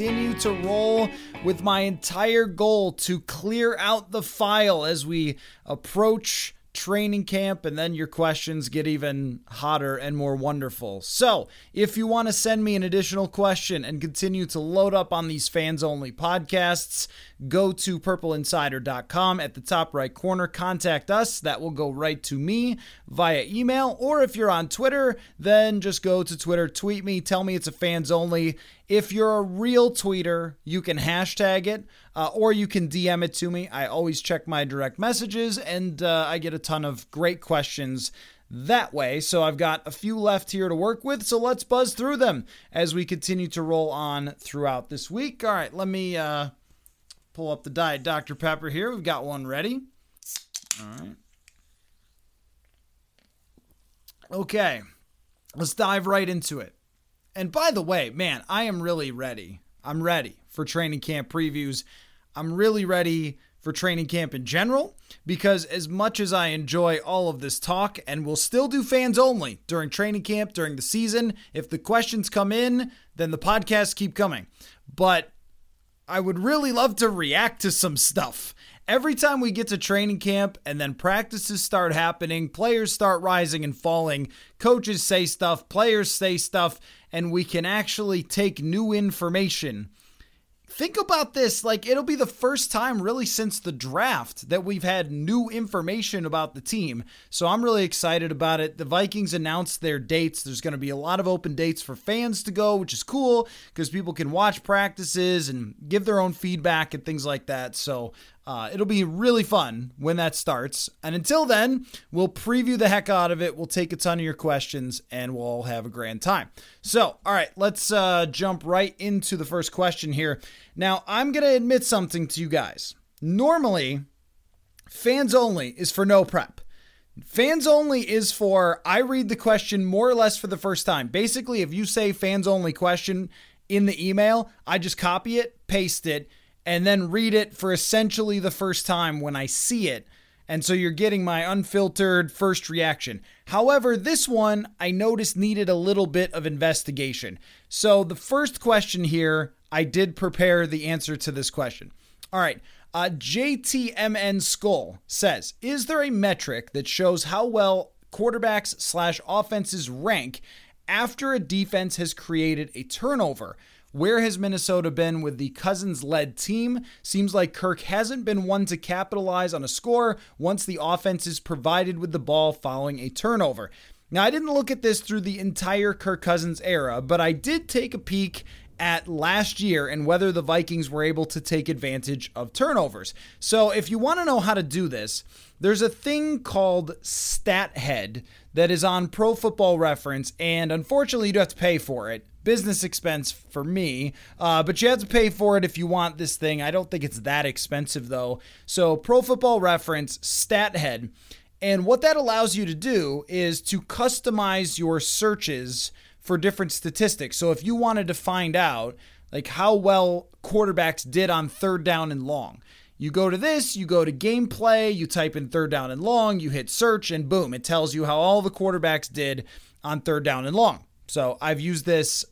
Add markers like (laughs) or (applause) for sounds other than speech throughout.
continue to roll with my entire goal to clear out the file as we approach training camp, and then your questions get even hotter and more wonderful. So, if you want to send me an additional question and continue to load up on these fans only podcasts, go to purpleinsider.com at the top right corner. Contact us. That will go right to me via email. Or if you're on Twitter, then just go to Twitter, tweet me, tell me it's a fans only. If you're a real tweeter, you can hashtag it uh, or you can DM it to me. I always check my direct messages and uh, I get a ton of great questions that way. So I've got a few left here to work with. So let's buzz through them as we continue to roll on throughout this week. All right, let me uh, pull up the Diet Dr. Pepper here. We've got one ready. All right. Okay, let's dive right into it. And by the way, man, I am really ready. I'm ready for training camp previews. I'm really ready for training camp in general because as much as I enjoy all of this talk and we'll still do fans only during training camp during the season, if the questions come in, then the podcasts keep coming. But I would really love to react to some stuff every time we get to training camp and then practices start happening, players start rising and falling, coaches say stuff, players say stuff, and we can actually take new information. Think about this like it'll be the first time really since the draft that we've had new information about the team. So i'm really excited about it. The vikings announced their dates. There's going to be a lot of open dates for fans to go which is cool because people can watch practices and give their own feedback and things like that. So uh, it'll be really fun when that starts. And until then, we'll preview the heck out of it. We'll take a ton of your questions and we'll have a grand time. So, all right, let's uh, jump right into the first question here. Now, I'm going to admit something to you guys. Normally, fans only is for no prep. Fans only is for I read the question more or less for the first time. Basically, if you say fans only question in the email, I just copy it, paste it, and then read it for essentially the first time when I see it. And so you're getting my unfiltered first reaction. However, this one I noticed needed a little bit of investigation. So the first question here, I did prepare the answer to this question. All right. Uh, JTMN Skull says, "Is there a metric that shows how well quarterbacks slash offenses rank after a defense has created a turnover?" Where has Minnesota been with the Cousins led team? Seems like Kirk hasn't been one to capitalize on a score once the offense is provided with the ball following a turnover. Now, I didn't look at this through the entire Kirk Cousins era, but I did take a peek at last year and whether the Vikings were able to take advantage of turnovers. So, if you want to know how to do this, there's a thing called StatHead that is on Pro Football Reference, and unfortunately, you do have to pay for it business expense for me, uh, but you have to pay for it if you want this thing. I don't think it's that expensive though. So, Pro Football Reference, StatHead. And what that allows you to do is to customize your searches for different statistics. So, if you wanted to find out like how well quarterbacks did on third down and long, you go to this, you go to gameplay, you type in third down and long, you hit search, and boom, it tells you how all the quarterbacks did on third down and long. So I've used this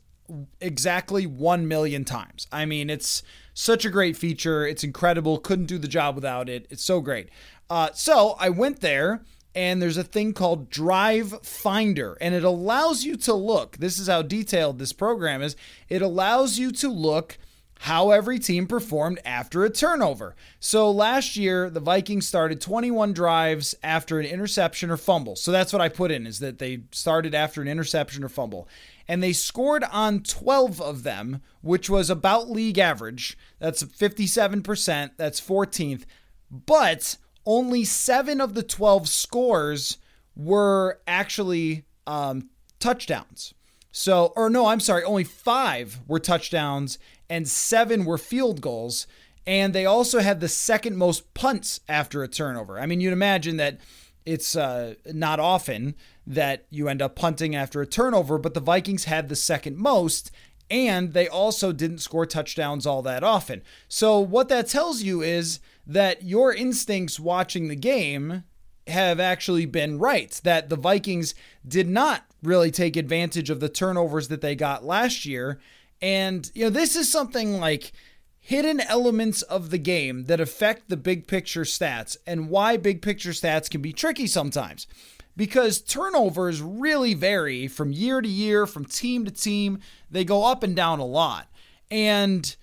exactly 1 million times. I mean, it's such a great feature. It's incredible. Couldn't do the job without it. It's so great. Uh, so I went there and there's a thing called Drive Finder, and it allows you to look. This is how detailed this program is. It allows you to look how every team performed after a turnover. So last year, the Vikings started 21 drives after an interception or fumble. So that's what I put in is that they started after an interception or fumble. And they scored on 12 of them, which was about league average. That's 57%, that's 14th. But only 7 of the 12 scores were actually um, touchdowns. So, or no, I'm sorry, only 5 were touchdowns and seven were field goals. And they also had the second most punts after a turnover. I mean, you'd imagine that it's uh, not often that you end up punting after a turnover, but the Vikings had the second most, and they also didn't score touchdowns all that often. So, what that tells you is that your instincts watching the game have actually been right, that the Vikings did not really take advantage of the turnovers that they got last year. And, you know, this is something like hidden elements of the game that affect the big picture stats and why big picture stats can be tricky sometimes. Because turnovers really vary from year to year, from team to team. They go up and down a lot. And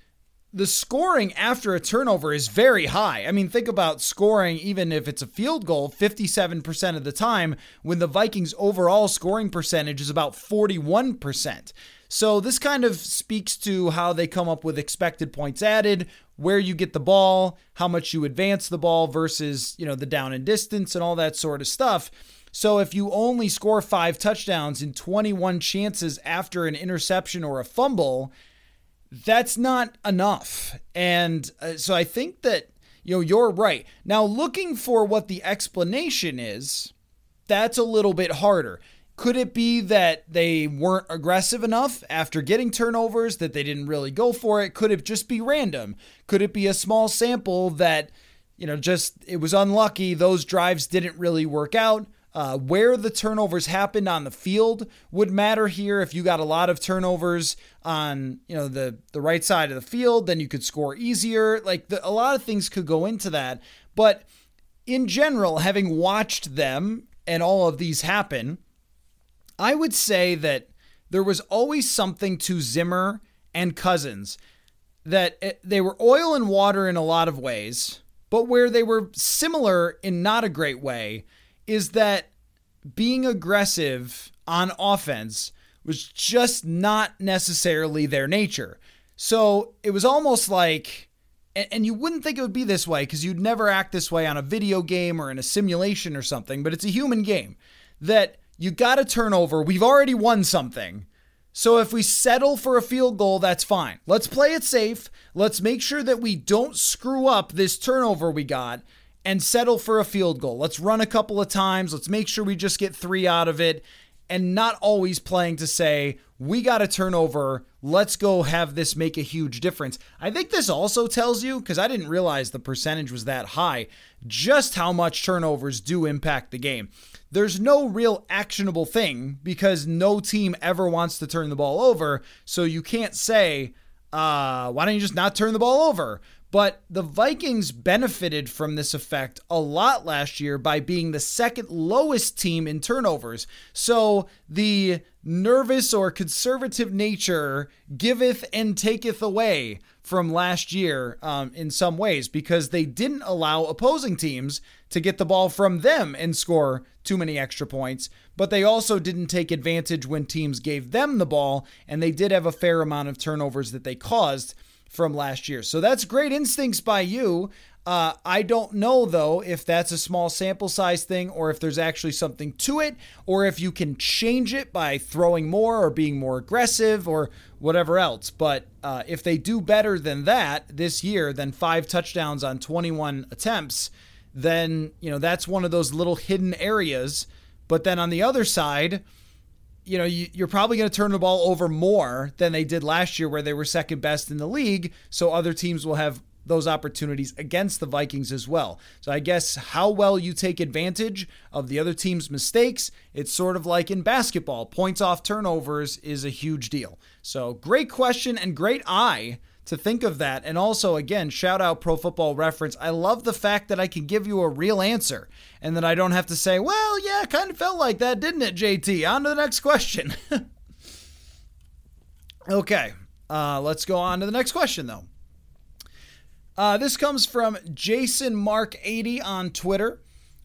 the scoring after a turnover is very high. I mean, think about scoring, even if it's a field goal, 57% of the time, when the Vikings' overall scoring percentage is about 41%. So, this kind of speaks to how they come up with expected points added, where you get the ball, how much you advance the ball versus, you know, the down and distance and all that sort of stuff. So, if you only score five touchdowns in 21 chances after an interception or a fumble, that's not enough. And uh, so I think that, you know, you're right. Now, looking for what the explanation is, that's a little bit harder. Could it be that they weren't aggressive enough after getting turnovers, that they didn't really go for it? Could it just be random? Could it be a small sample that, you know, just it was unlucky, those drives didn't really work out? Uh, where the turnovers happened on the field would matter here. If you got a lot of turnovers on you know the the right side of the field, then you could score easier. Like the, a lot of things could go into that. But in general, having watched them and all of these happen, I would say that there was always something to Zimmer and Cousins that it, they were oil and water in a lot of ways, but where they were similar in not a great way is that being aggressive on offense was just not necessarily their nature. So it was almost like, and, you wouldn't think it would be this way because you'd never act this way on a video game or in a simulation or something, but it's a human game that you got to turn over. We've already won something. So if we settle for a field goal, that's fine. Let's play it safe. Let's make sure that we don't screw up this turnover we got and settle for a field goal. Let's run a couple of times. Let's make sure we just get three out of it and not always playing to say, we got to turnover. Let's go have this make a huge difference. I think this also tells you, because I didn't realize the percentage was that high, just how much turnovers do impact the game. There's no real actionable thing because no team ever wants to turn the ball over. So you can't say, uh, why don't you just not turn the ball over? But the Vikings benefited from this effect a lot last year by being the second lowest team in turnovers. So the nervous or conservative nature giveth and taketh away from last year um, in some ways because they didn't allow opposing teams to get the ball from them and score too many extra points, but they also didn't take advantage when teams gave them the ball, and they did have a fair amount of turnovers that they caused from last year. So that's great instincts by you. Uh, I don't know though if that's a small sample size thing or if there's actually something to it or if you can change it by throwing more or being more aggressive or whatever else. But uh, if they do better than that this year, than five touchdowns on 21 attempts, then you know that's one of those little hidden areas. But then on the other side, you know, you, are probably going to turn the ball over more than they did last year, where they were second best in the league. So other teams will have those opportunities against the Vikings as well. So I guess how well you take advantage of the other team's mistakes, it's sort of like in basketball. Points off turnovers is a huge deal. So great question and great eye to think of that. And also, again, shout out Pro Football Reference. I love the fact that I can give you a real answer and that I don't have to say, well, yeah, kind of felt like that, didn't it, JT? On to the next question. (laughs) okay, uh, let's go on to the next question, though. Uh, this comes from Jason Mark 80 on Twitter.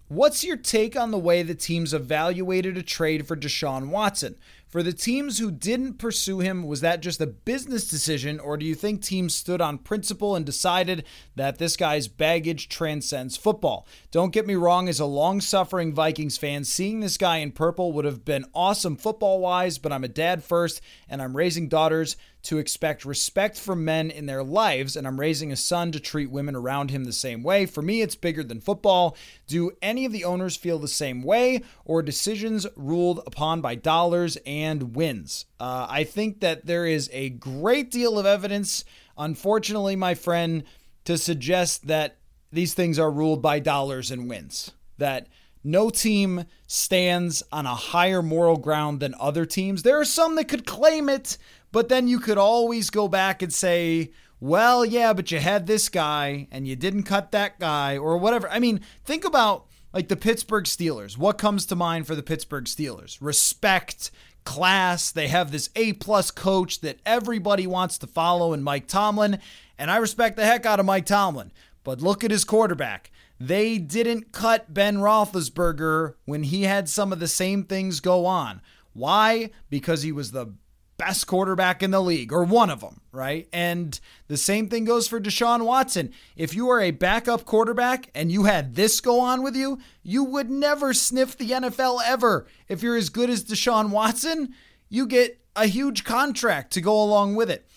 What's your take on the way the teams evaluated a trade for Deshaun Watson? For the teams who didn't pursue him, was that just a business decision, or do you think teams stood on principle and decided that this guy's baggage transcends football? Don't get me wrong, as a long suffering Vikings fan, seeing this guy in purple would have been awesome football wise, but I'm a dad first and I'm raising daughters to expect respect from men in their lives, and I'm raising a son to treat women around him the same way. For me, it's bigger than football. Do any of the owners feel the same way, or decisions ruled upon by dollars and wins? Uh, I think that there is a great deal of evidence, unfortunately, my friend, to suggest that these things are ruled by dollars and wins. That no team stands on a higher moral ground than other teams. There are some that could claim it, but then you could always go back and say, well, yeah, but you had this guy and you didn't cut that guy or whatever. I mean, think about like the Pittsburgh Steelers. What comes to mind for the Pittsburgh Steelers? Respect, class. They have this A plus coach that everybody wants to follow in Mike Tomlin. And I respect the heck out of Mike Tomlin. But look at his quarterback. They didn't cut Ben Roethlisberger when he had some of the same things go on. Why? Because he was the best quarterback in the league, or one of them, right? And the same thing goes for Deshaun Watson. If you are a backup quarterback and you had this go on with you, you would never sniff the NFL ever. If you're as good as Deshaun Watson, you get a huge contract to go along with it.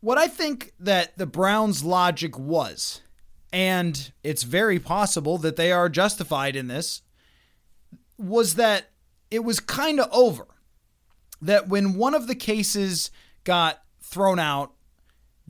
What I think that the Browns' logic was and it's very possible that they are justified in this, was that it was kind of over. That when one of the cases got thrown out,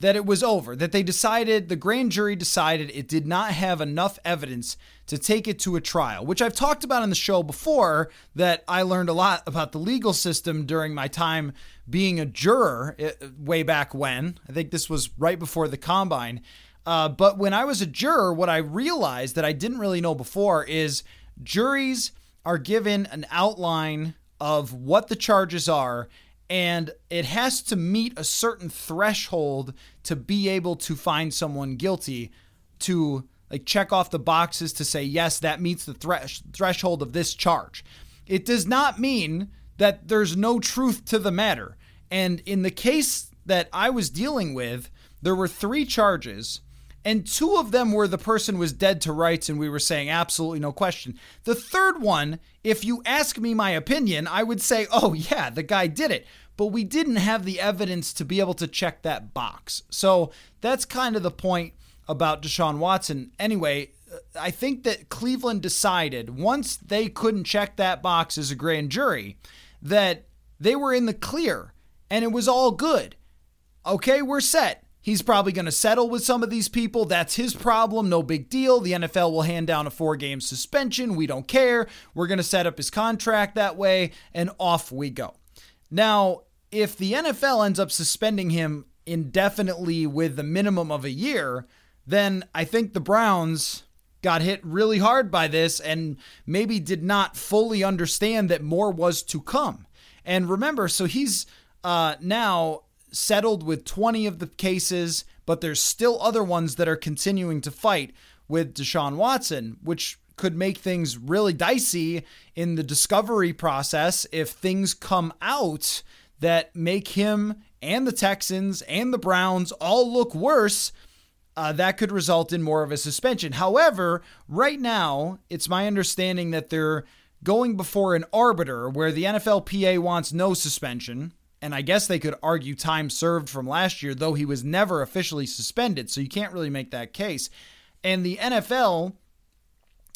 that it was over, that they decided, the grand jury decided it did not have enough evidence to take it to a trial, which I've talked about on the show before, that I learned a lot about the legal system during my time being a juror eh, way back when. I think this was right before the combine. Uh, but when I was a juror, what I realized that I didn't really know before is juries are given an outline of what the charges are, and it has to meet a certain threshold to be able to find someone guilty to like check off the boxes to say yes that meets the thresh- threshold of this charge. It does not mean that there's no truth to the matter. And in the case that i was dealing with there were three charges and two of them were the person was dead to rights and we were saying absolutely no question. The third one, if you ask me my opinion, I would say, "Oh yeah, the guy did it." But we didn't have the evidence to be able to check that box. So that's kind of the point about Deshaun Watson. Anyway, uh, I think that Cleveland decided once they couldn't check that box as a grand jury that they were in the clear and it was all good. Okay, we're set. He's probably going to settle with some of these people. That's his problem. No big deal. The NFL will hand down a four game suspension. We don't care. We're going to set up his contract that way, and off we go. Now, if the NFL ends up suspending him indefinitely with the minimum of a year, then I think the Browns got hit really hard by this and maybe did not fully understand that more was to come. And remember, so he's uh, now settled with 20 of the cases, but there's still other ones that are continuing to fight with Deshaun Watson, which could make things really dicey in the discovery process if things come out that make him and the Texans and the Browns all look worse. Uh, that could result in more of a suspension. However, right now, it's my understanding that they're going before an arbiter where the NFLPA wants no suspension and I guess they could argue time served from last year, though he was never officially suspended. So you can't really make that case. And the NFL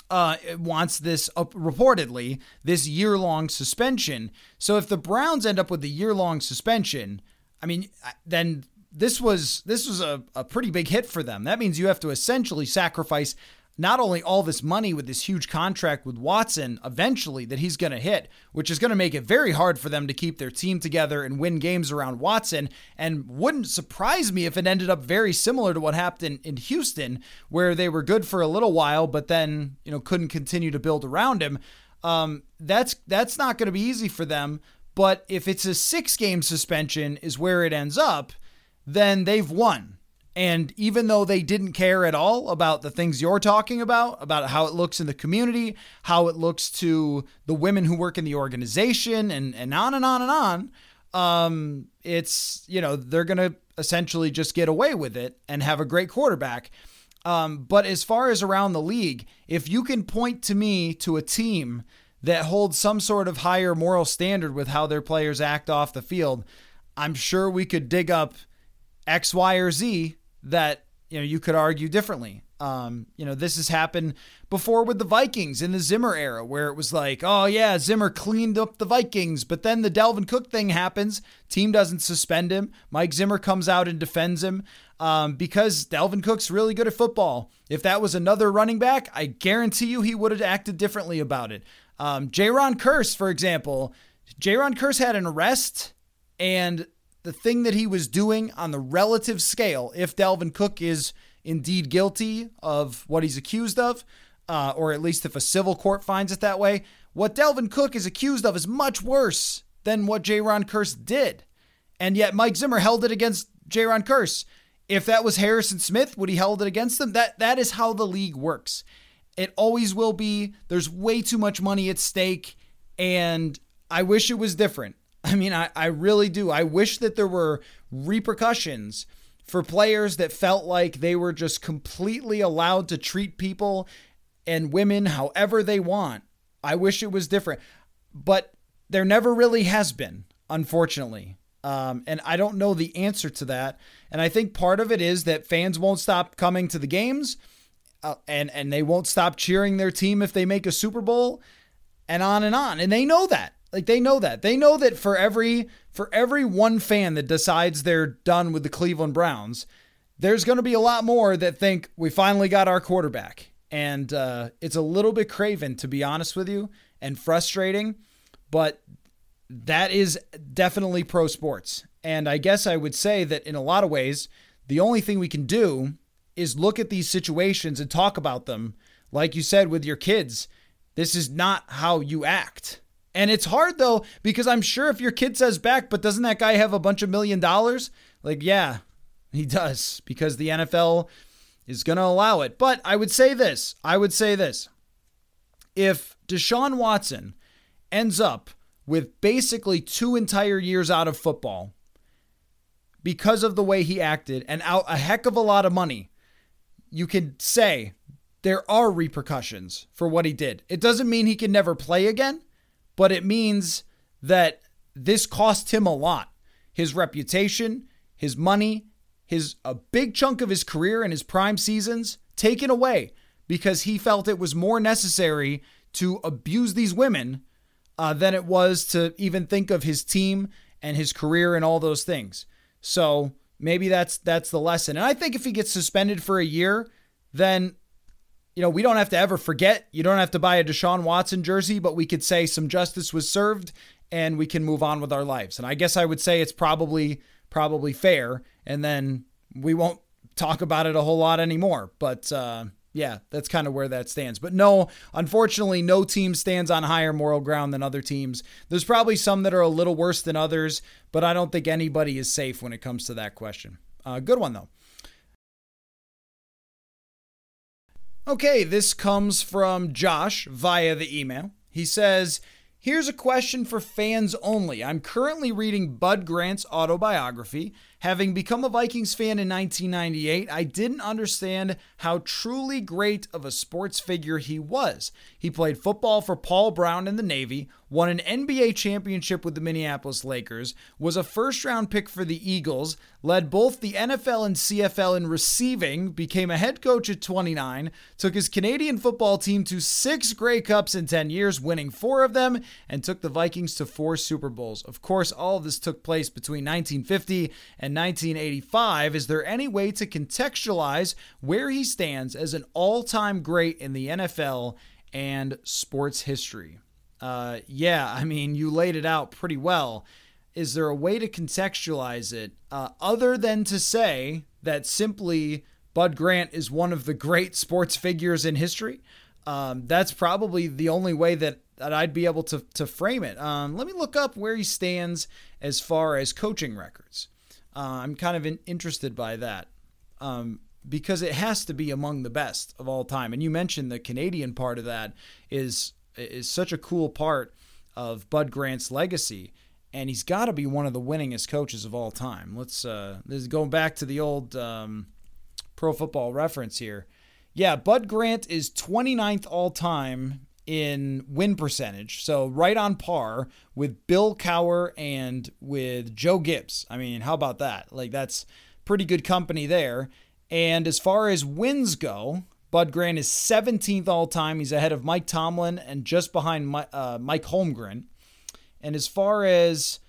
uh, wants this uh, reportedly this year long suspension. So if the Browns end up with a year long suspension, I mean, then this was this was a, a pretty big hit for them. That means you have to essentially sacrifice not only all this money with this huge contract with Watson eventually that he's going to hit, which is going to make it very hard for them to keep their team together and win games around Watson. And wouldn't surprise me if it ended up very similar to what happened in Houston, where they were good for a little while, but then you know couldn't continue to build around him. Um, that's that's not going to be easy for them. But if it's a six game suspension is where it ends up, then they've won and even though they didn't care at all about the things you're talking about, about how it looks in the community, how it looks to the women who work in the organization, and, and on and on and on, um, it's, you know, they're going to essentially just get away with it and have a great quarterback. Um, but as far as around the league, if you can point to me to a team that holds some sort of higher moral standard with how their players act off the field, I'm sure we could dig up X, Y, or Z that you know you could argue differently. Um, you know, this has happened before with the Vikings in the Zimmer era, where it was like, oh yeah, Zimmer cleaned up the Vikings, but then the Dalvin Cook thing happens. Team doesn't suspend him. Mike Zimmer comes out and defends him um, because Dalvin Cook's really good at football. If that was another running back, I guarantee you he would have acted differently about it. Um, Jayron Kearse, for example, Jayron Kearse had an arrest, and the thing that he was doing on the relative scale, if Dalvin Cook is indeed guilty of what he's accused of, uh, or at least if a civil court finds it that way, what Dalvin Cook is accused of is much worse than what Jayron Kearse did. And yet Mike Zimmer held it against Jayron Kearse. If that was Harrison Smith, would he held it against them? That that is how the league works. It always will be. There's way too much money at stake, and I wish it was different. I mean, I, I really do. I wish that there were repercussions for players that felt like they were just completely allowed to treat people and women however they want. I wish it was different, but there never really has been, unfortunately. Um, and I don't know the answer to that. And I think part of it is that fans won't stop coming to the games, uh, and and they won't stop cheering their team if they make a Super Bowl, and on and on. And they know that. Like they know that. They know that for every for every one fan that decides they're done with the Cleveland Browns, there's going to be a lot more that think we finally got our quarterback. And uh, it's a little bit craven, to be honest with you, and frustrating. But that is definitely pro sports. And I guess I would say that in a lot of ways, the only thing we can do is look at these situations and talk about them. Like you said with your kids, this is not how you act. And it's hard though, because I'm sure if your kid says back, but doesn't that guy have a bunch of million dollars? Like, yeah, he does, because the NFL is going to allow it. But I would say this I would say this. If Deshaun Watson ends up with basically two entire years out of football because of the way he acted and out a heck of a lot of money, you can say there are repercussions for what he did. It doesn't mean he can never play again but it means that this cost him a lot. His reputation, his money, his a big chunk of his career and his prime seasons taken away because he felt it was more necessary to abuse these women uh, than it was to even think of his team and his career and all those things. So maybe that's that's the lesson. And I think if he gets suspended for a year, then you know, we don't have to ever forget. You don't have to buy a Deshaun Watson jersey, but we could say some justice was served and we can move on with our lives. And I guess I would say it's probably probably fair and then we won't talk about it a whole lot anymore. But uh, yeah, that's kind of where that stands. But no, unfortunately, no team stands on higher moral ground than other teams. There's probably some that are a little worse than others, but I don't think anybody is safe when it comes to that question. Uh, good one, though. Okay, this comes from Josh via the email. He says, Here's a question for fans only. I'm currently reading Bud Grant's autobiography. Having become a Vikings fan in 1998, I didn't understand how truly great of a sports figure he was. He played football for Paul Brown in the Navy, won an NBA championship with the Minneapolis Lakers, was a first round pick for the Eagles, led both the NFL and CFL in receiving, became a head coach at 29, took his Canadian football team to six Grey Cups in 10 years, winning four of them, and took the Vikings to four Super Bowls. Of course, all of this took place between 1950 and 1985, is there any way to contextualize where he stands as an all time great in the NFL and sports history? Uh, yeah, I mean, you laid it out pretty well. Is there a way to contextualize it uh, other than to say that simply Bud Grant is one of the great (laughs) sports figures in history? Um, that's probably the only way that, that I'd be able to, to frame it. Um, let me look up where he stands as far as coaching records. Uh, I'm kind of in, interested by that um, because it has to be among the best of all time. And you mentioned the Canadian part of that is is such a cool part of Bud Grant's legacy, and he's got to be one of the winningest coaches of all time. Let's uh, this is going back to the old um, Pro Football Reference here. Yeah, Bud Grant is 29th all time in win percentage. So right on par with Bill Cowher and with Joe Gibbs. I mean, how about that? Like that's pretty good company there. And as far as wins go, Bud Grant is 17th all time. He's ahead of Mike Tomlin and just behind uh, Mike Holmgren. And as far as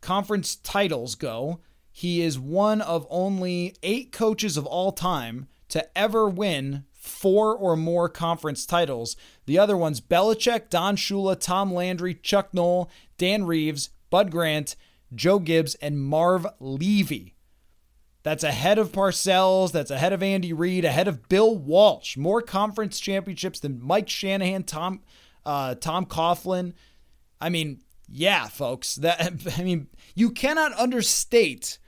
conference titles go, he is one of only eight coaches of all time to ever win four or more conference titles. The other ones Belichick, Don Shula, Tom Landry, Chuck Noll, Dan Reeves, Bud Grant, Joe Gibbs, and Marv Levy. That's ahead of Parcells. That's ahead of Andy Reid, ahead of Bill Walsh. More conference championships than Mike Shanahan, Tom, uh, Tom Coughlin. I mean, yeah, folks. That (laughs) I mean, you cannot understate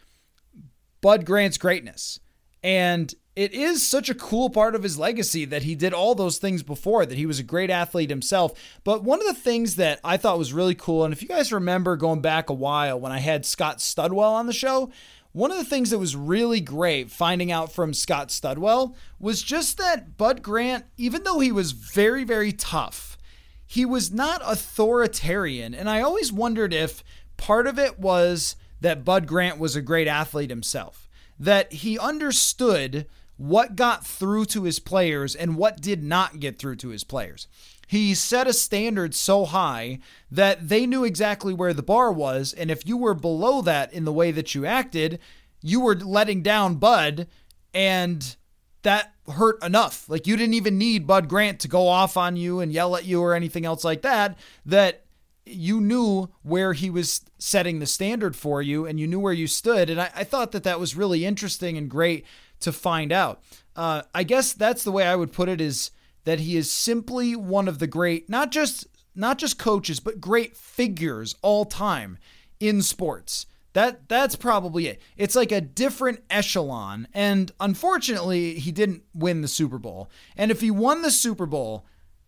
Bud Grant's greatness. And it is such a cool part of his legacy that he did all those things before, that he was a great athlete himself. But one of the things that I thought was really cool, and if you guys remember going back a while when I had Scott Studwell on the show, one of the things that was really great finding out from Scott Studwell was just that Bud Grant, even though he was very, very tough, he was not authoritarian. And I always wondered if part of it was that Bud Grant was a great athlete himself, that he understood what got through to his players and what did not get through to his players. He set a standard so high that they knew exactly where the bar was. And if you were below that in the way that you acted, you were letting down Bud. And that hurt enough. Like you didn't even need Bud Grant to go off on you and yell at you or anything else like that. That you knew where he was setting the standard for you and you knew where you stood. And I, I thought that that was really interesting and great to find out. Uh, I guess that's the way I would put it is that he is simply one of the great, not just not just coaches, but great figures all time in sports. That that's probably it. It's like a different echelon. And unfortunately, he didn't win the Super Bowl. And if he won the Super Bowl,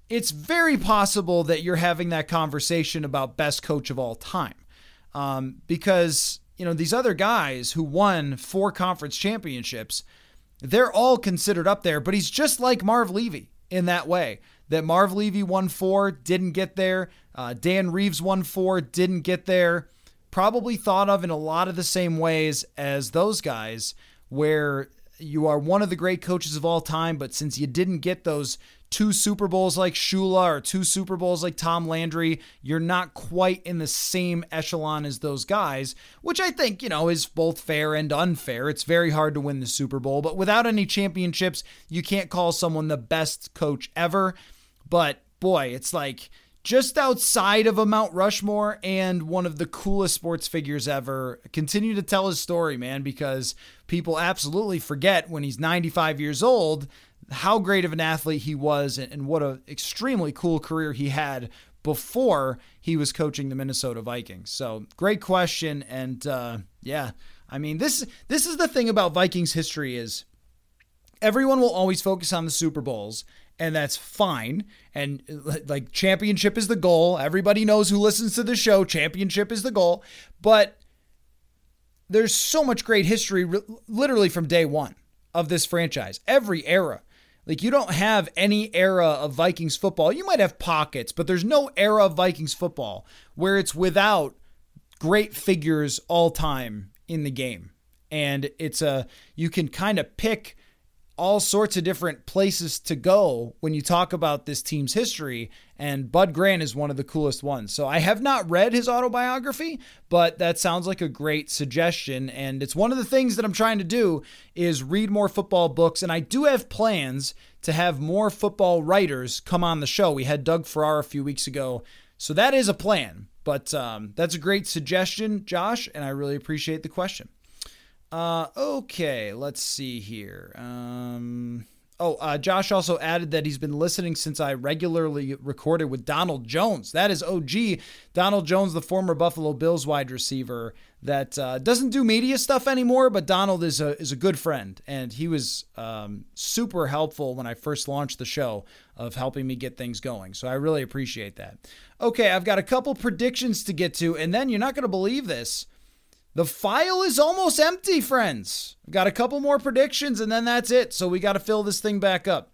it's very possible that you're having that conversation about best coach of all time. Um, because, you know, these other guys who won four conference championships, they're all considered up there, but he's just like Marv Levy in that way. That Marv Levy won four, didn't get there. Uh, Dan Reeves won four, didn't get there. Probably thought of in a lot of the same ways as those guys, where you are one of the great coaches of all time, but since you didn't get those two Super Bowls like Shula or two Super Bowls like Tom Landry, you're not quite in the same echelon as those guys, which I think, you know, is both fair and unfair. It's very hard to win the Super Bowl, but without any championships, you can't call someone the best coach ever. But boy, it's like just outside of a Mount Rushmore and one of the coolest sports figures ever. Continue to tell his story, man, because people absolutely forget when he's 95 years old how great of an athlete he was and what an extremely cool career he had before he was coaching the Minnesota Vikings. So great question, and uh, yeah, I mean this this is the thing about Vikings history is everyone will always focus on the Super Bowls. And that's fine. And like, championship is the goal. Everybody knows who listens to the show. Championship is the goal. But there's so much great history, literally from day one of this franchise. Every era like you don't have any era of Vikings football. You might have pockets, but there's no era of Vikings football where it's without great figures all time in the game. And it's a you can kind of pick all sorts of different places to go when you talk about this team's history and Bud Grant is one of the coolest ones. So I have not read his autobiography, but that sounds like a great suggestion and it's one of the things that I'm trying to do is read more football books and I do have plans to have more football writers come on the show. We had Doug Farrar a few weeks ago. So that is a plan, but um, that's a great suggestion, Josh, and I really appreciate the question. Uh, okay, let's see here. Um, oh, uh, Josh also added that he's been listening since I regularly recorded with Donald Jones. That is OG. Donald Jones, the former Buffalo Bills wide receiver that uh, doesn't do media stuff anymore, but Donald is a is a good friend, and he was um, super helpful when I first launched the show of helping me get things going. So I really appreciate that. Okay, I've got a couple predictions to get to, and then you're not going to believe this. The file is almost empty, friends. We've got a couple more predictions and then that's it. So we got to fill this thing back up.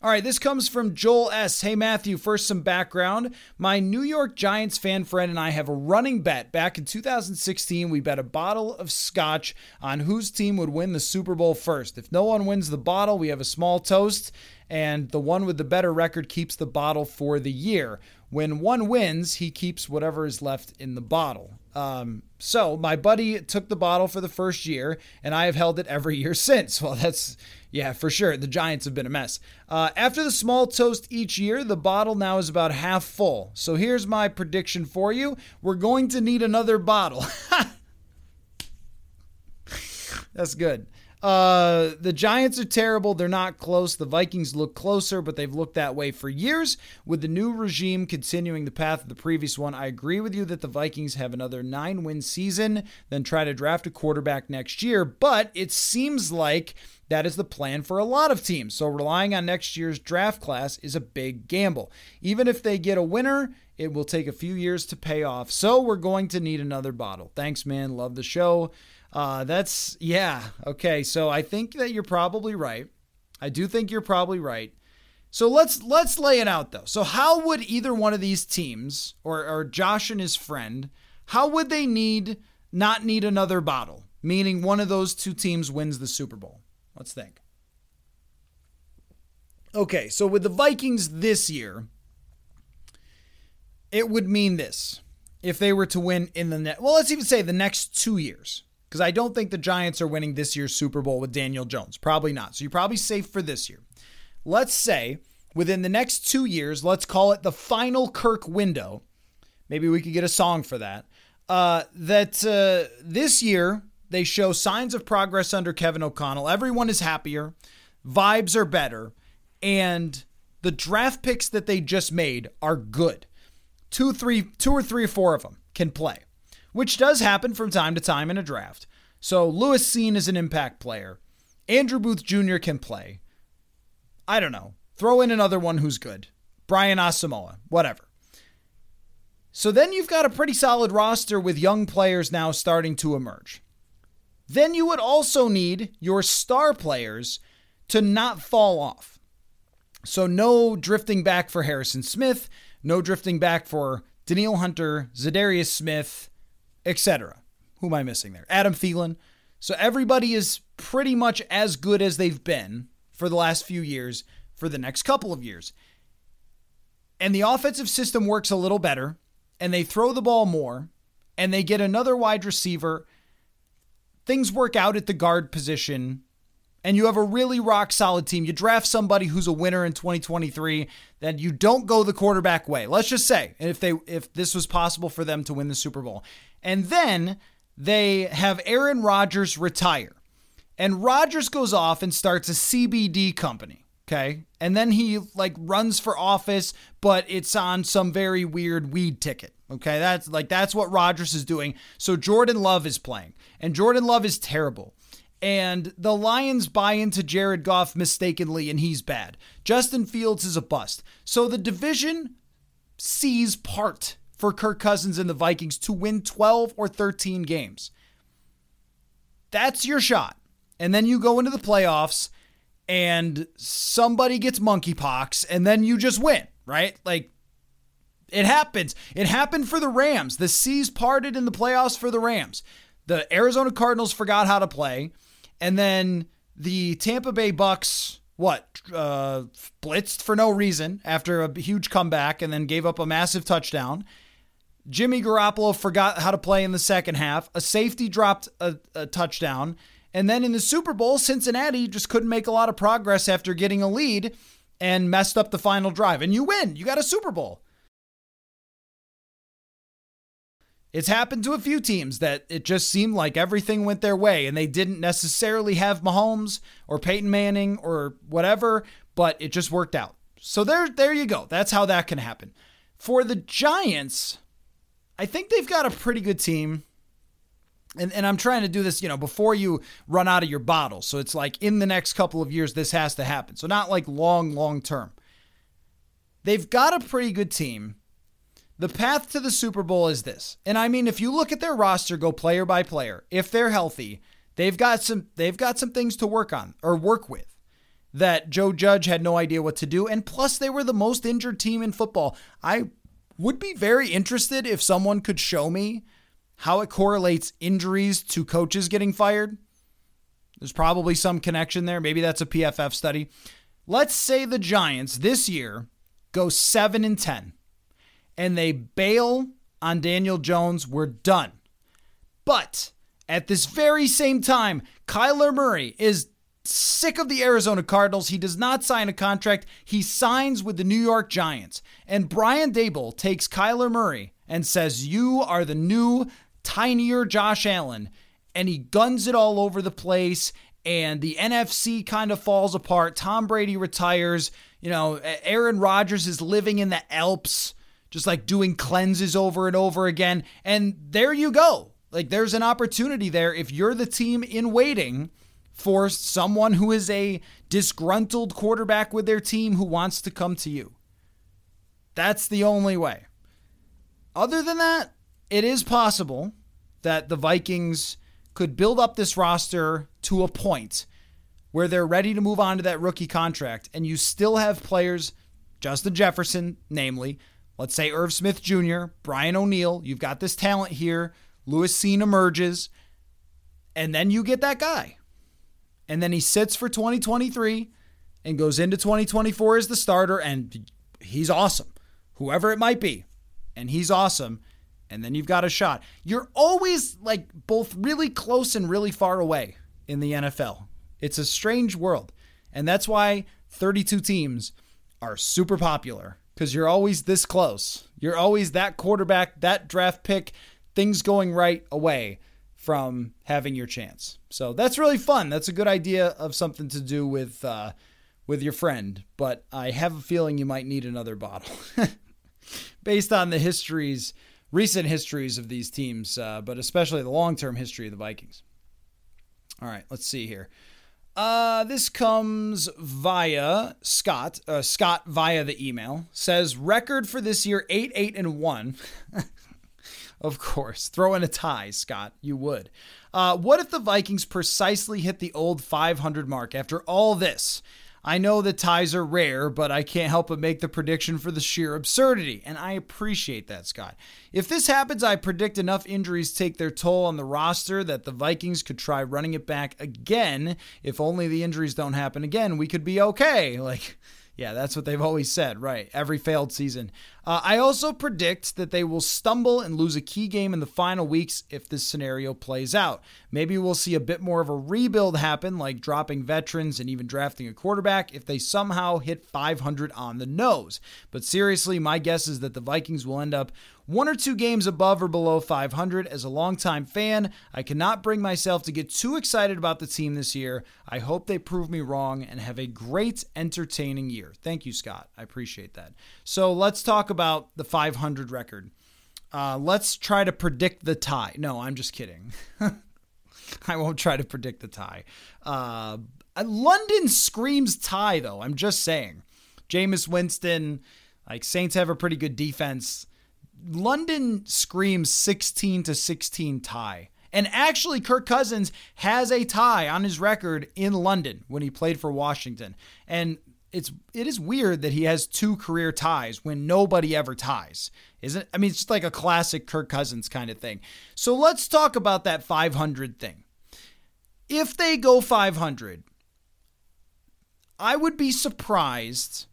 All right, this comes from Joel S. Hey, Matthew, first some background. My New York Giants fan friend and I have a running bet. Back in 2016, we bet a bottle of scotch on whose team would win the Super Bowl first. If no one wins the bottle, we have a small toast, and the one with the better record keeps the bottle for the year. When one wins, he keeps whatever is left in the bottle. Um, so my buddy took the bottle for the first year, and I have held it every year (laughs) since. Well, that's yeah, for sure. The Giants have been a mess. Uh, after the small toast each year, the bottle now is about half full. So here's my prediction for you: we're going to need another bottle. (laughs) that's good. Uh, the Giants are terrible. They're not close. The Vikings look closer, but they've looked that way for years. With the new regime continuing the path of the previous one, I agree with you that the Vikings have another nine win season, then try to draft a quarterback next year. But it seems like that is the plan for a lot of teams. So relying on next year's draft class is a big gamble. Even if they get a winner, it will take a few years to pay off. So we're going to need another bottle. Thanks, man. Love the show. Uh, that's yeah. Okay, so I think that you're probably right. I do think you're probably right. So let's let's lay it out though. So how would either one of these teams, or or Josh and his friend, how would they need not need another bottle? Meaning one of those two teams wins the Super Bowl. Let's think. Okay, so with the Vikings this year, it would mean this. If they were to win in the net, well, let's even say the next two years because I don't think the Giants are winning this year's Super Bowl with Daniel Jones. Probably not. So you're probably safe for this year. Let's say within the next two years, let's call it the final Kirk window. Maybe we could get a song for that. Uh, that uh, this year they show signs of progress under Kevin O'Connell. Everyone is happier, vibes are better, and the draft picks that they just made are good. Two, three, two or three or four of them can play which does happen from time to time in a draft. So Lewis Cine as an impact player. Andrew Booth Jr. can play. I don't know. Throw in another one who's good. Brian Asamoah, whatever. So then you've got a pretty solid roster with young players now starting to emerge. Then you would also need your star players to not fall off. So no drifting back for Harrison Smith, no drifting back for Danielle Hunter, Za'Darius Smith, etc. Who am I missing there? Adam Thielen. So everybody is pretty much as good as they've been for the last few years for the next couple of years. And the offensive system works a little better, and they throw the ball more, and they get another wide receiver. Things work out at the guard position and you have a really rock solid team, you draft somebody who's a winner in 2023, then you don't go the quarterback way. Let's just say if they if this was possible for them to win the Super Bowl. And then they have Aaron Rodgers retire. And Rodgers goes off and starts a CBD company. Okay. And then he like runs for office, but it's on some very weird weed ticket. Okay. That's like, that's what Rodgers is doing. So Jordan Love is playing, and Jordan Love is terrible and the Lions buy into Jared Goff mistakenly, and he's bad. Justin Fields is a bust. So the division seas part for Kirk Cousins and the Vikings to win 12 or 13 games. That's your shot. And then you go into the playoffs and somebody gets monkeypox and then you just win, right? Like it happens. It happened for the Rams. The seas parted in the playoffs for the Rams. The Arizona Cardinals forgot how to play. And then the Tampa Bay Bucks, what, uh, blitzed for no reason after a huge comeback and then gave up a massive touchdown. Jimmy Garoppolo forgot how to play in the second half. A safety dropped a, a touchdown. And then in the Super Bowl, Cincinnati just couldn't make a lot of progress after getting a lead and messed up the final drive. And you win. You got a Super Bowl. It's happened to a few teams that it just seemed like everything went their way and they didn't necessarily have Mahomes or Peyton Manning or whatever, but it just worked out. So there there you go. That's how that can happen. For the Giants, I think they've got a pretty good team. And, and I'm trying to do this, you know, before you run out of your bottle. So it's like in the next couple of years, this has to happen. So not like long, long term. They've got a pretty good team. The path to the Super Bowl is this. And I mean if you look at their roster go player by player, if they're healthy, they've got some they've got some things to work on or work with. that Joe Judge had no idea what to do. And plus, they were the most injured team in football. I would be very interested if someone could show me how it correlates injuries to coaches getting fired. There's probably some connection there. Maybe that's a PFF study. Let's say the Giants this year go 7 and 10 and they bail on Daniel Jones. We're done. But at this very same time, Kyler Murray is sick of the Arizona Cardinals. He does not sign a contract. He signs with the New York Giants. And Brian Daboll takes Kyler Murray and says, You are the new, tinier Josh Allen. And he guns it all over the place. And the NFC kind of falls apart. Tom Brady retires. You know, Aaron Rodgers is living in the Alps, just like doing cleanses over and over again. And there you go. Like, there's an opportunity there if you're the team in waiting for someone who is a disgruntled quarterback with their team who wants to come to you. That's the only way. Other than that, it is possible that the Vikings could build up this roster to a point where they're ready to move on to that rookie contract, and you still have players, Justin Jefferson, namely, let's say Irv Smith Jr., Brian O'Neill, you've got this talent here, Lewis Cine emerges, and then you get that guy and then he sits for 2023 and goes into 2024 as the starter, and he's awesome, whoever it might be, and he's awesome. And then you've got a shot. You're always like both really close and really far away in the NFL. It's a strange world. And that's why 32 teams are super popular because you're always this close. You're always that quarterback, that draft pick, things going right away from having your chance. So that's really fun. That's a good idea of something to do with uh, with your friend. But I have a feeling you might need another bottle, (laughs) based on the histories, recent histories of these teams, uh, but especially the long term history of the Vikings. All right, let's see here. Uh, this comes via Scott. Uh, Scott via the email says record for this year eight eight and one. (laughs) Of course. Throw in a tie, Scott. You would. Uh, what if the Vikings precisely hit the old 500 mark after all this? I know that ties are rare, but I can't help but make the prediction for the sheer absurdity, and I appreciate that, Scott. If this happens, I predict enough injuries take their toll on the roster that the Vikings could try running it back again. If only the injuries don't happen again, we could be okay. Like, yeah, that's what they've always said, right? Every failed season. Uh, I also predict that they will stumble and lose a key game in the final weeks if this scenario plays out. Maybe we'll see a bit more of a rebuild happen, like dropping veterans and even drafting a quarterback if they somehow hit 500 on the nose. But seriously, my guess is that the Vikings will end up one or two games above or below 500. As a longtime fan, I cannot bring myself to get too excited about the team this year. I hope they prove me wrong and have a great, entertaining year. Thank you, Scott. I appreciate that. So let's talk about the 500 record. Uh, let's try to predict the tie. No, I'm just kidding. (laughs) I won't try to predict the tie. Uh, London screams tie, though. I'm just saying. Jameis Winston, like Saints have a pretty good defense. London screams 16 to 16 tie. And actually, Kirk Cousins has a tie on his record in London when he played for Washington. And it's it is weird that he has two career ties when nobody ever ties. Isn't I mean it's just like a classic Kirk Cousins kind of thing. So let's talk about that 500 thing. If they go 500, I would be surprised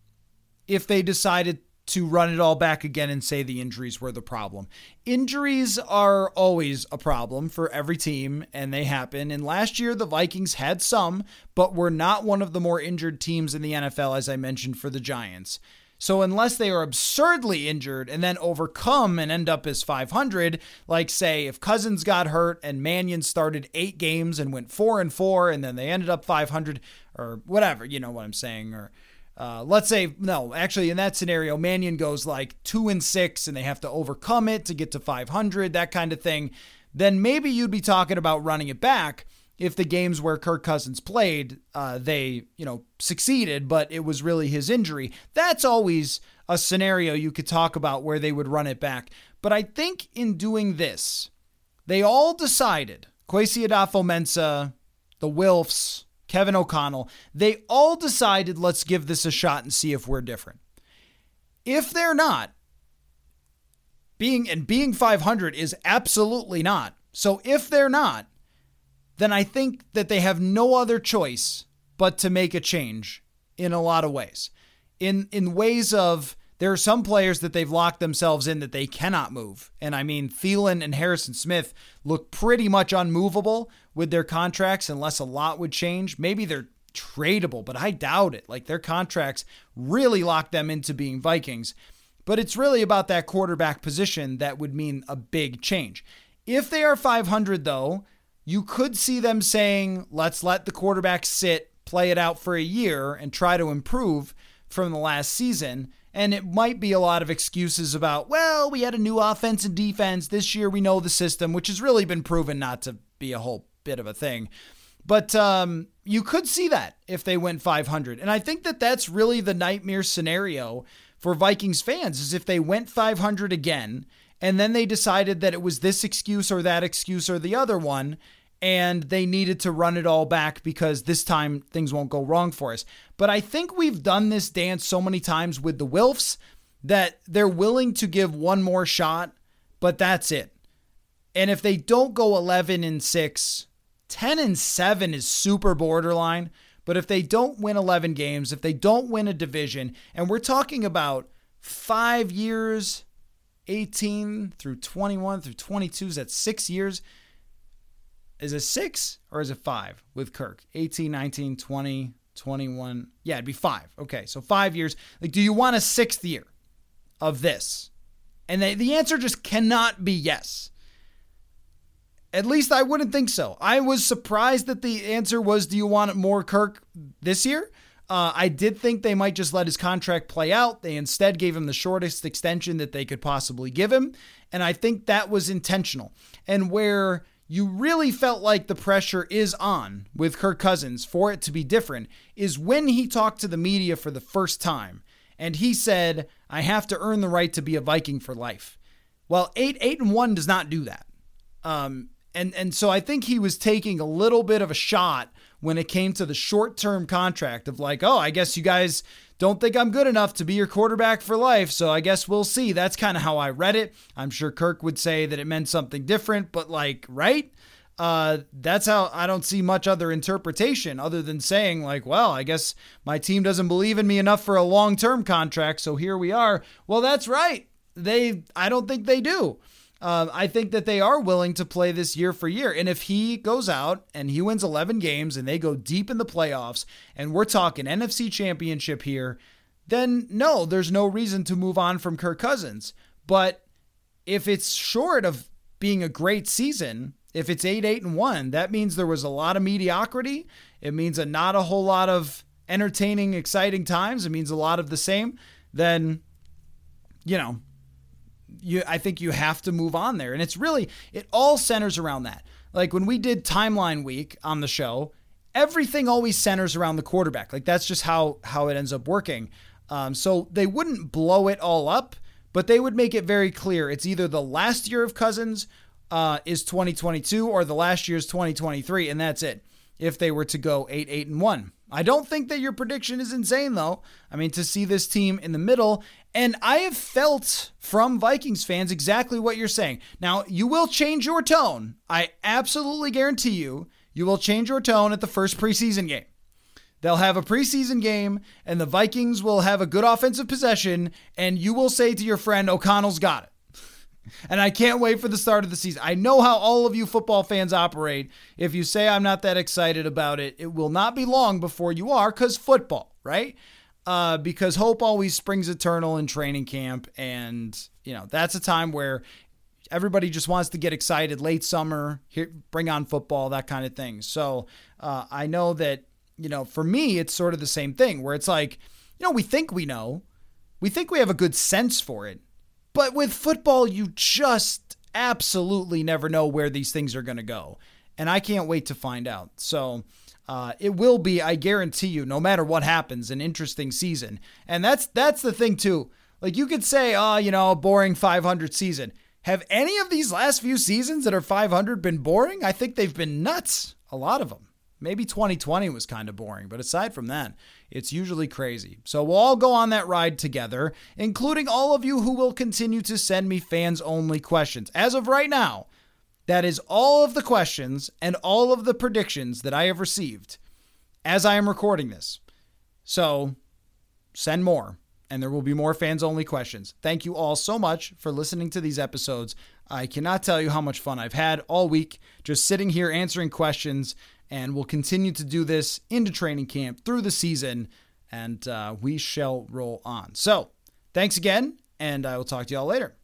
if they decided to run it all back again and say the injuries were the problem. Injuries are always a problem for every team, and they happen. And last year, the Vikings had some, but were not one of the more injured teams in the NFL, as I mentioned, for the Giants. So, unless they are absurdly injured and then overcome and end up as 500, like say if Cousins got hurt and Mannion started eight games and went four and four, and then they ended up 500 or whatever, you know what I'm saying, or uh, let's say no, actually in that scenario, Mannion goes like two and six, and they have to overcome it to get to 500, that kind of thing. Then maybe you'd be talking about running it back if the games where Kirk Cousins played, uh, they you know succeeded, but it was really his injury. That's always a scenario you could talk about where they would run it back. But I think in doing this, they all decided Kwesi Adofo-Mensah, the Wilfs, Kevin O'Connell, they all decided, let's give this a shot and see if we're different. If they're not, being and being 500 is absolutely not. So if they're not, then I think that they have no other choice but to make a change in a lot of ways. In in ways of there are some players that they've locked themselves in that they cannot move. And I mean, Thielen and Harrison Smith look pretty much unmovable with their contracts unless a lot would change. Maybe they're tradable, but I doubt it. Like their contracts really lock them into being Vikings. But it's really about that quarterback position that would mean a big change. If they are 500, though, you could see them saying, let's let the quarterback sit, play it out for a year, and try to improve from the last season. And it might be a lot of excuses about, well, we had a new offense and defense. This year we know the system, which has really been proven not to be a whole bit of a thing. But um, you could see that if they went 500. And I think that that's really the nightmare scenario for Vikings fans is if they went 500 again and then they decided that it was this excuse or that excuse or the other one and they needed to run it all back because this time things won't go wrong for us. But I think we've done this dance so many times with the Wilfs that they're willing to give one more shot, but that's it. And if they don't go 11 and 6, 10 and 7 is super borderline. But if they don't win 11 games, if they don't win a division, and we're talking about five years, 18 through 21 through 22, is that six years? Is it six or is it five with Kirk? 18, 19, 20, 21. Yeah, it'd be five. Okay, so five years. Like, do you want a sixth year of this? And the, the answer just cannot be yes. At least I wouldn't think so. I was surprised that the answer was, do you want more Kirk this year? Uh, I did think they might just let his contract play out. They instead gave him the shortest extension that they could possibly give him. And I think that was intentional. And where you really felt like the pressure is on with Kirk Cousins for it to be different is when he talked to the media for the first time and he said, "I have to earn the right to be a Viking for life." Well, eight eight and one does not do that, um, and and so I think he was taking a little bit of a shot when it came to the short term contract of like, oh, I guess you guys don't think I'm good enough to be your quarterback for life, so I guess we'll see. That's kind of how I read it. I'm sure Kirk would say that it meant something different, but like, right? Uh, that's how I don't see much other interpretation other than saying, like, well, I guess my team doesn't believe in me enough for a long term contract, so here we are. Well, that's right. They, I don't think they do. Um, I think that they are willing to play this year for year. And if he goes out and he wins 11 games and they go deep in the playoffs, and we're talking NFC championship here, then no, there's no reason to move on from Kirk Cousins. But if it's short of being a great season, if it's 8 8 and 1, that means there was a lot of mediocrity. It means a not a whole lot of entertaining, exciting times. It means a lot of the same. Then, you know, you I think you have to move on there. And it's really it all centers around that. Like when we did timeline week on the show, everything always centers around the quarterback. Like that's just how how it ends up working. Um, so they wouldn't blow it all up, but they would make it very clear it's either the last year of Cousins uh, is 2022 or the last year is 2023, and that's it. If they were to go eight eight and one. I don't think that your prediction is insane, though. I mean, to see this team in the middle, and I have felt from Vikings fans exactly what you're saying. Now, you will change your tone. I absolutely guarantee you, you will change your tone at the first preseason game. They'll have a preseason game, and the Vikings will have a good offensive possession, and you will say to your friend, O'Connell's got it. (laughs) And I can't wait for the start of the season. I know how all of you football fans operate. If you say I'm not that excited about it, it will not be long before you are because football, right? Uh, because hope always springs eternal in training camp. And, you know, that's a time where everybody just wants to get excited late summer, here, bring on football, that kind of thing. So uh, I know that, you know, for me, it's sort of the same thing where it's like, you know, we think we know, we think we have a good sense for it but with football, you just absolutely never know where these things are going to go. And I can't wait to find out. So uh, it will be, I guarantee you, no matter what happens, an interesting season. And that's that's the thing too. Like you could say, oh, you know, boring 500 season. Have any of these last few seasons that are 500 been boring? I think they've been nuts. A lot of them. Maybe 2020 was kind of boring, but aside from that, it's usually crazy. So we'll all go on that ride together, including all of you who will continue to send me fans only questions. As of right now, that is all of the questions and all of the predictions that I have received as I am recording this. So send more, and there will be more fans only questions. Thank you all so much for listening to these episodes. I cannot tell you how much fun I've had all week just sitting here answering questions and we'll continue to do this into training camp through the season, and uh, we shall roll on. So, thanks again, and I will talk to y'all later.